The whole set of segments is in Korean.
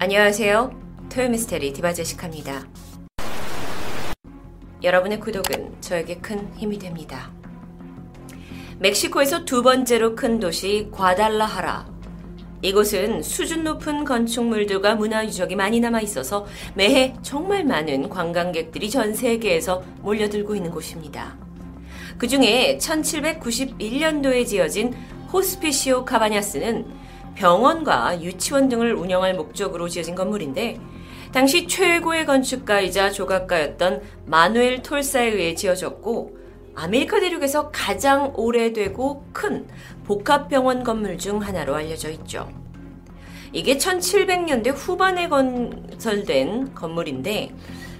안녕하세요. 토요미스테리 디바제식합니다. 여러분의 구독은 저에게 큰 힘이 됩니다. 멕시코에서 두 번째로 큰 도시 과달라하라. 이곳은 수준 높은 건축물들과 문화 유적이 많이 남아 있어서 매해 정말 많은 관광객들이 전 세계에서 몰려들고 있는 곳입니다. 그 중에 1791년도에 지어진 호스피시오 카바냐스는 병원과 유치원 등을 운영할 목적으로 지어진 건물인데 당시 최고의 건축가이자 조각가였던 마누엘 톨사에 의해 지어졌고 아메리카 대륙에서 가장 오래되고 큰 복합병원 건물 중 하나로 알려져 있죠. 이게 1700년대 후반에 건설된 건물인데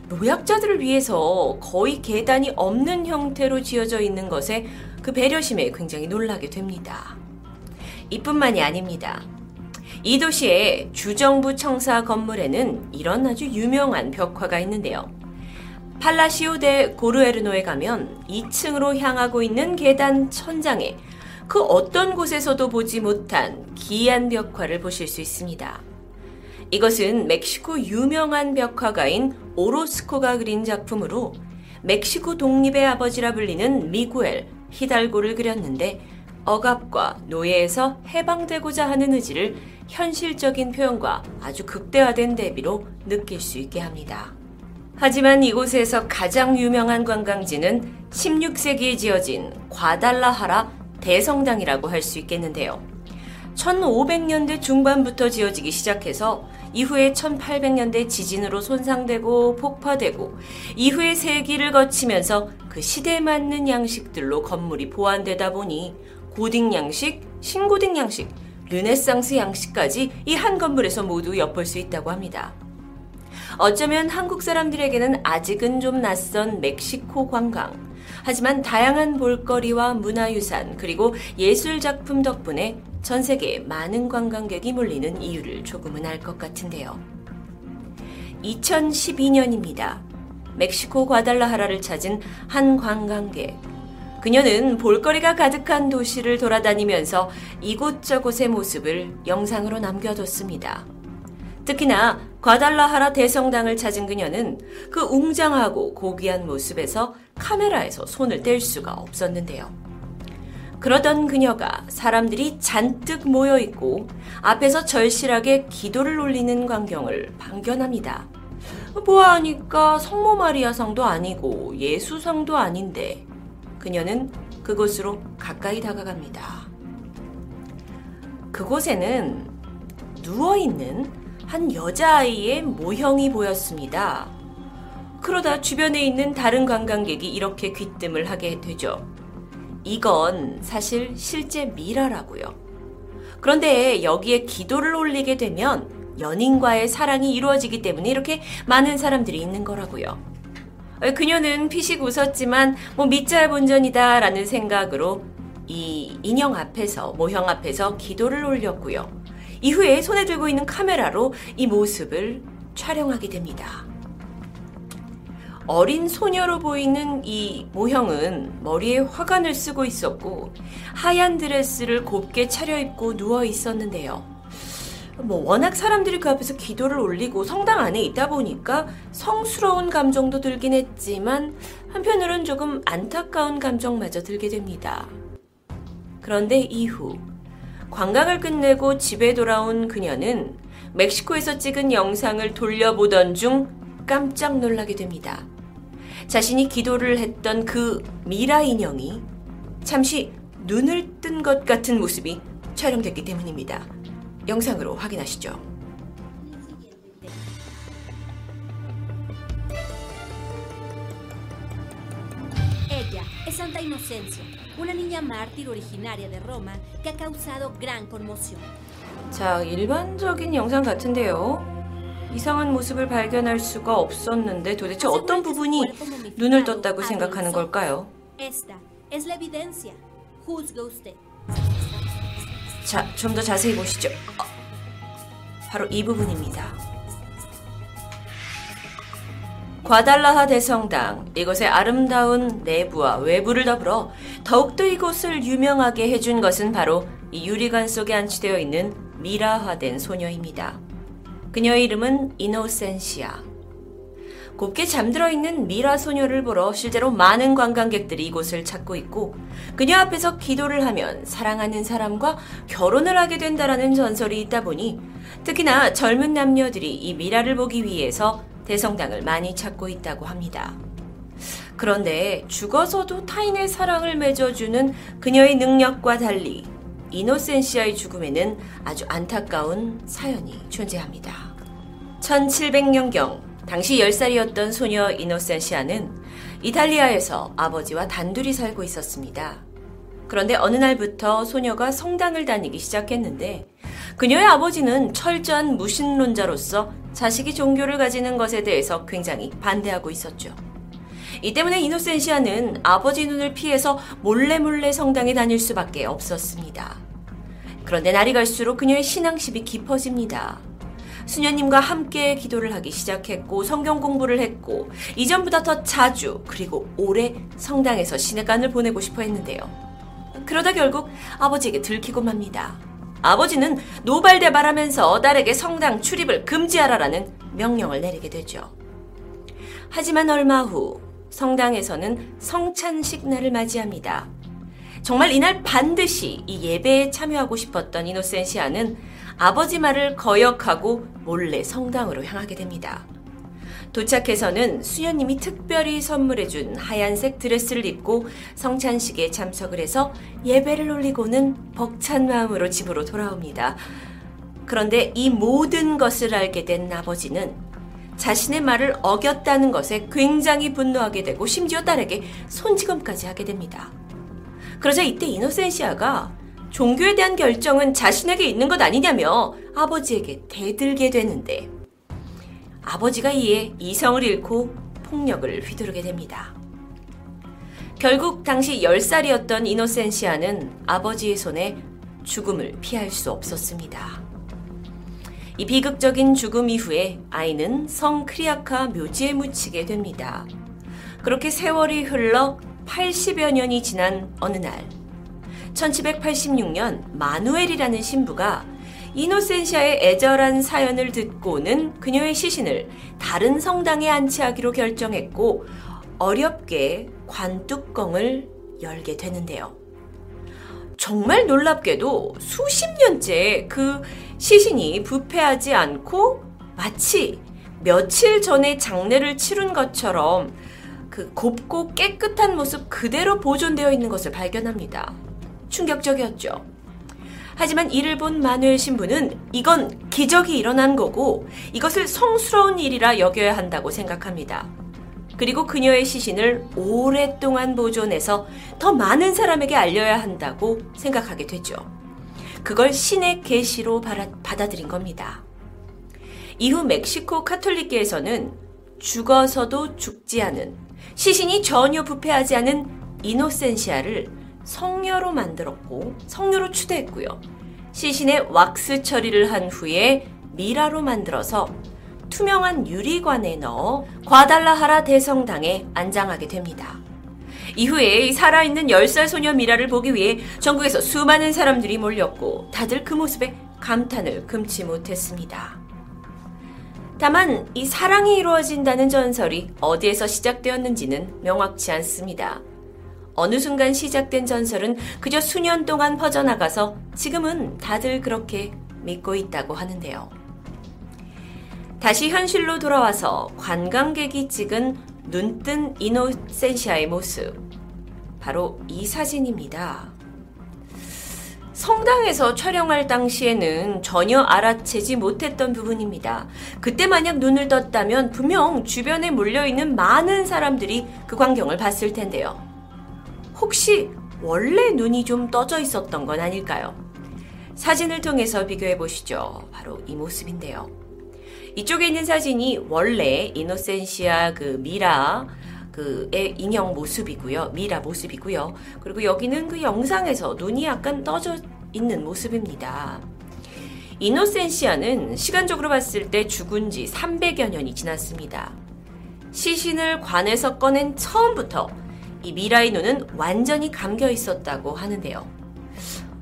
노약자들을 위해서 거의 계단이 없는 형태로 지어져 있는 것에 그 배려심에 굉장히 놀라게 됩니다. 이뿐만이 아닙니다. 이 도시의 주정부 청사 건물에는 이런 아주 유명한 벽화가 있는데요. 팔라시오 데 고르에르노에 가면 2층으로 향하고 있는 계단 천장에 그 어떤 곳에서도 보지 못한 기이한 벽화를 보실 수 있습니다. 이것은 멕시코 유명한 벽화가인 오로스코가 그린 작품으로 멕시코 독립의 아버지라 불리는 미구엘 히달고를 그렸는데 억압과 노예에서 해방되고자 하는 의지를 현실적인 표현과 아주 극대화된 대비로 느낄 수 있게 합니다. 하지만 이곳에서 가장 유명한 관광지는 16세기에 지어진 과달라하라 대성당이라고 할 수 있겠는데요. 1500년대 중반부터 지어지기 시작해서 이후에 1800년대 지진으로 손상되고 폭파되고 이후에 세기를 거치면서 그 시대에 맞는 양식들로 건물이 보완되다 보니 고딕 양식, 신고딕 양식, 르네상스 양식까지 이 한 건물에서 모두 엿볼 수 있다고 합니다. 어쩌면 한국 사람들에게는 아직은 좀 낯선 멕시코 관광. 하지만 다양한 볼거리와 문화유산 그리고 예술 작품 덕분에 전 세계에 많은 관광객이 몰리는 이유를 조금은 알 것 같은데요. 2012년입니다. 멕시코 과달라하라를 찾은 한 관광객. 그녀는 볼거리가 가득한 도시를 돌아다니면서 이곳저곳의 모습을 영상으로 남겨뒀습니다. 특히나 과달라하라 대성당을 찾은 그녀는 그 웅장하고 고귀한 모습에서 카메라에서 손을 뗄 수가 없었는데요. 그러던 그녀가 사람들이 잔뜩 모여 있고 앞에서 절실하게 기도를 올리는 광경을 방견합니다. 보아하니까 성모 마리아상도 아니고 예수상도 아닌데 그녀는 그곳으로 가까이 다가갑니다. 그곳에는 누워있는 한 여자아이의 모형이 보였습니다. 그러다 주변에 있는 다른 관광객이 이렇게 귀뜸을 하게 되죠. 이건 사실 실제 미라라고요. 그런데 여기에 기도를 올리게 되면 연인과의 사랑이 이루어지기 때문에 이렇게 많은 사람들이 있는 거라고요. 그녀는 피식 웃었지만 뭐 믿자 본전이다 라는 생각으로 이 인형 앞에서 모형 앞에서 기도를 올렸고요. 이후에 손에 들고 있는 카메라로 이 모습을 촬영하게 됩니다. 어린 소녀로 보이는 이 모형은 머리에 화관을 쓰고 있었고 하얀 드레스를 곱게 차려입고 누워 있었는데요. 뭐 워낙 사람들이 그 앞에서 기도를 올리고 성당 안에 있다 보니까 성스러운 감정도 들긴 했지만 한편으론 조금 안타까운 감정마저 들게 됩니다. 그런데 이후 관광을 끝내고 집에 돌아온 그녀는 멕시코에서 찍은 영상을 돌려보던 중 깜짝 놀라게 됩니다. 자신이 기도를 했던 그 미라 인형이 잠시 눈을 뜬 것 같은 모습이 촬영됐기 때문입니다. 영상으로 확인하시죠. Es Santa Inocencia, una niña mártir originaria de Roma que ha causado gran conmoción. 자, 일반적인 영상 같은데요. 이상한 모습을 발견할 수가 없었는데 도대체 어떤 부분이 눈을 떴다고 생각하는 걸까요? Esta es la evidencia. Juzgue usted. 자, 좀 더 자세히 보시죠. 어, 바로 이 부분입니다. 과달라하 대성당, 이곳의 아름다운 내부와 외부를 더불어 더욱더 이곳을 유명하게 해준 것은 바로 이 유리관 속에 안치되어 있는 미라화된 소녀입니다. 그녀의 이름은 이노센시아. 곱게 잠들어 있는 미라 소녀를 보러 실제로 많은 관광객들이 이곳을 찾고 있고 그녀 앞에서 기도를 하면 사랑하는 사람과 결혼을 하게 된다라는 전설이 있다 보니 특히나 젊은 남녀들이 이 미라를 보기 위해서 대성당을 많이 찾고 있다고 합니다. 그런데 죽어서도 타인의 사랑을 맺어주는 그녀의 능력과 달리 이노센시아의 죽음에는 아주 안타까운 사연이 존재합니다. 1700년경 당시 10살이었던 소녀 이노센시아는 이탈리아에서 아버지와 단둘이 살고 있었습니다. 그런데 어느 날부터 소녀가 성당을 다니기 시작했는데 그녀의 아버지는 철저한 무신론자로서 자식이 종교를 가지는 것에 대해서 굉장히 반대하고 있었죠. 이 때문에 이노센시아는 아버지 눈을 피해서 몰래 몰래 성당에 다닐 수밖에 없었습니다. 그런데 날이 갈수록 그녀의 신앙심이 깊어집니다. 수녀님과 함께 기도를 하기 시작했고 성경 공부를 했고 이전보다 더 자주 그리고 오래 성당에서 시내간을 보내고 싶어 했는데요. 그러다 결국 아버지에게 들키고 맙니다. 아버지는 노발대발하면서 딸에게 성당 출입을 금지하라라는 명령을 내리게 되죠. 하지만 얼마 후 성당에서는 성찬식 날을 맞이합니다. 정말 이날 반드시 이 예배에 참여하고 싶었던 이노센시아는 아버지 말을 거역하고 몰래 성당으로 향하게 됩니다. 도착해서는 수녀님이 특별히 선물해준 하얀색 드레스를 입고 성찬식에 참석을 해서 예배를 올리고는 벅찬 마음으로 집으로 돌아옵니다. 그런데 이 모든 것을 알게 된 아버지는 자신의 말을 어겼다는 것에 굉장히 분노하게 되고 심지어 딸에게 손지검까지 하게 됩니다. 그러자 이때 이노센시아가 종교에 대한 결정은 자신에게 있는 것 아니냐며 아버지에게 대들게 되는데 아버지가 이에 이성을 잃고 폭력을 휘두르게 됩니다. 결국 당시 10살이었던 이노센시아는 아버지의 손에 죽음을 피할 수 없었습니다. 이 비극적인 죽음 이후에 아이는 성 크리아카 묘지에 묻히게 됩니다. 그렇게 세월이 흘러 80여 년이 지난 어느 날 1786년 마누엘이라는 신부가 이노센시아의 애절한 사연을 듣고는 그녀의 시신을 다른 성당에 안치하기로 결정했고 어렵게 관뚜껑을 열게 되는데요. 정말 놀랍게도 수십 년째 그 시신이 부패하지 않고 마치 며칠 전에 장례를 치른 것처럼 그 곱고 깨끗한 모습 그대로 보존되어 있는 것을 발견합니다. 충격적이었죠. 하지만 이를 본 마누엘 신부는 이건 기적이 일어난 거고 이것을 성스러운 일이라 여겨야 한다고 생각합니다. 그리고 그녀의 시신을 오랫동안 보존해서 더 많은 사람에게 알려야 한다고 생각하게 되죠. 그걸 신의 계시로 받아들인 겁니다. 이후 멕시코 카톨릭계에서는 죽어서도 죽지 않은 시신이 전혀 부패하지 않은 이노센시아를 성녀로 만들었고 성녀로 추대했고요. 시신에 왁스 처리를 한 후에 미라로 만들어서 투명한 유리관에 넣어 과달라하라 대성당에 안장하게 됩니다. 이후에 살아있는 10살 소녀 미라를 보기 위해 전국에서 수많은 사람들이 몰렸고 다들 그 모습에 감탄을 금치 못했습니다. 다만 이 사랑이 이루어진다는 전설이 어디에서 시작되었는지는 명확치 않습니다. 어느 순간 시작된 전설은 그저 수년 동안 퍼져나가서 지금은 다들 그렇게 믿고 있다고 하는데요. 다시 현실로 돌아와서 관광객이 찍은 눈뜬 이노센시아의 모습. 바로 이 사진입니다. 성당에서 촬영할 당시에는 전혀 알아채지 못했던 부분입니다. 그때 만약 눈을 떴다면 분명 주변에 몰려있는 많은 사람들이 그 광경을 봤을 텐데요. 혹시 원래 눈이 좀 떠져 있었던 건 아닐까요? 사진을 통해서 비교해 보시죠. 바로 이 모습인데요. 이쪽에 있는 사진이 원래 이노센시아 그 미라 그의 인형 모습이고요. 미라 모습이고요. 그리고 여기는 그 영상에서 눈이 약간 떠져 있는 모습입니다. 이노센시아는 시간적으로 봤을 때 죽은 지 300여 년이 지났습니다. 시신을 관에서 꺼낸 처음부터 이 미라의 눈은 완전히 감겨 있었다고 하는데요.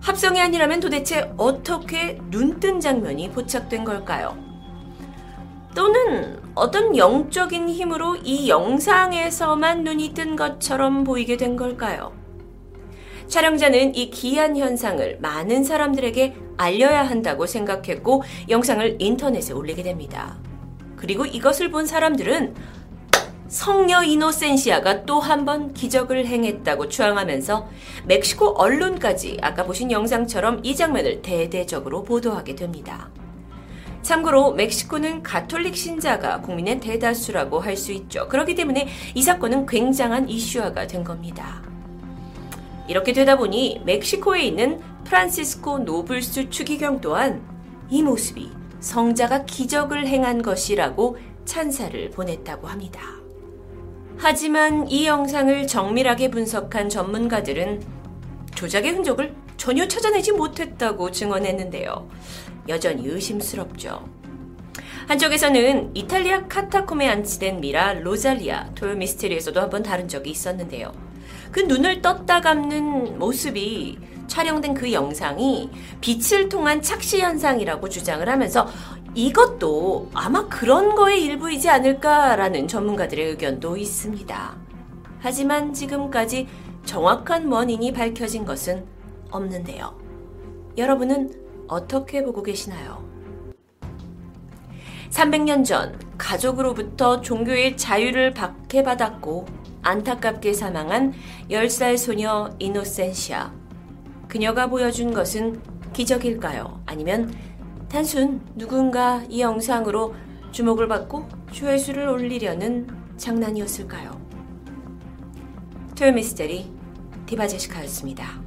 합성이 아니라면 도대체 어떻게 눈 뜬 장면이 포착된 걸까요? 또는 어떤 영적인 힘으로 이 영상에서만 눈이 뜬 것처럼 보이게 된 걸까요? 촬영자는 이 기이한 현상을 많은 사람들에게 알려야 한다고 생각했고 영상을 인터넷에 올리게 됩니다. 그리고 이것을 본 사람들은 성녀 이노센시아가 또 한 번 기적을 행했다고 주장하면서 멕시코 언론까지 아까 보신 영상처럼 이 장면을 대대적으로 보도하게 됩니다. 참고로 멕시코는 가톨릭 신자가 국민의 대다수라고 할 수 있죠. 그렇기 때문에 이 사건은 굉장한 이슈화가 된 겁니다. 이렇게 되다 보니 멕시코에 있는 프란시스코 노블스 추기경 또한 이 모습이 성자가 기적을 행한 것이라고 찬사를 보냈다고 합니다. 하지만 이 영상을 정밀하게 분석한 전문가들은 조작의 흔적을 전혀 찾아내지 못했다고 증언했는데요. 여전히 의심스럽죠. 한쪽에서는 이탈리아 카타콤에 안치된 미라 로잘리아 토요 미스테리에서도 한번 다룬 적이 있었는데요. 그 눈을 떴다 감는 모습이 촬영된 그 영상이 빛을 통한 착시 현상이라고 주장을 하면서 이것도 아마 그런 거의 일부이지 않을까라는 전문가들의 의견도 있습니다. 하지만 지금까지 정확한 원인이 밝혀진 것은 없는데요. 여러분은 어떻게 보고 계시나요? 300년 전 가족으로부터 종교의 자유를 박해받았고 안타깝게 사망한 10살 소녀 이노센시아. 그녀가 보여준 것은 기적일까요? 아니면 단순 누군가 이 영상으로 주목을 받고 조회수를 올리려는 장난이었을까요? 토요미스테리 디바제시카였습니다.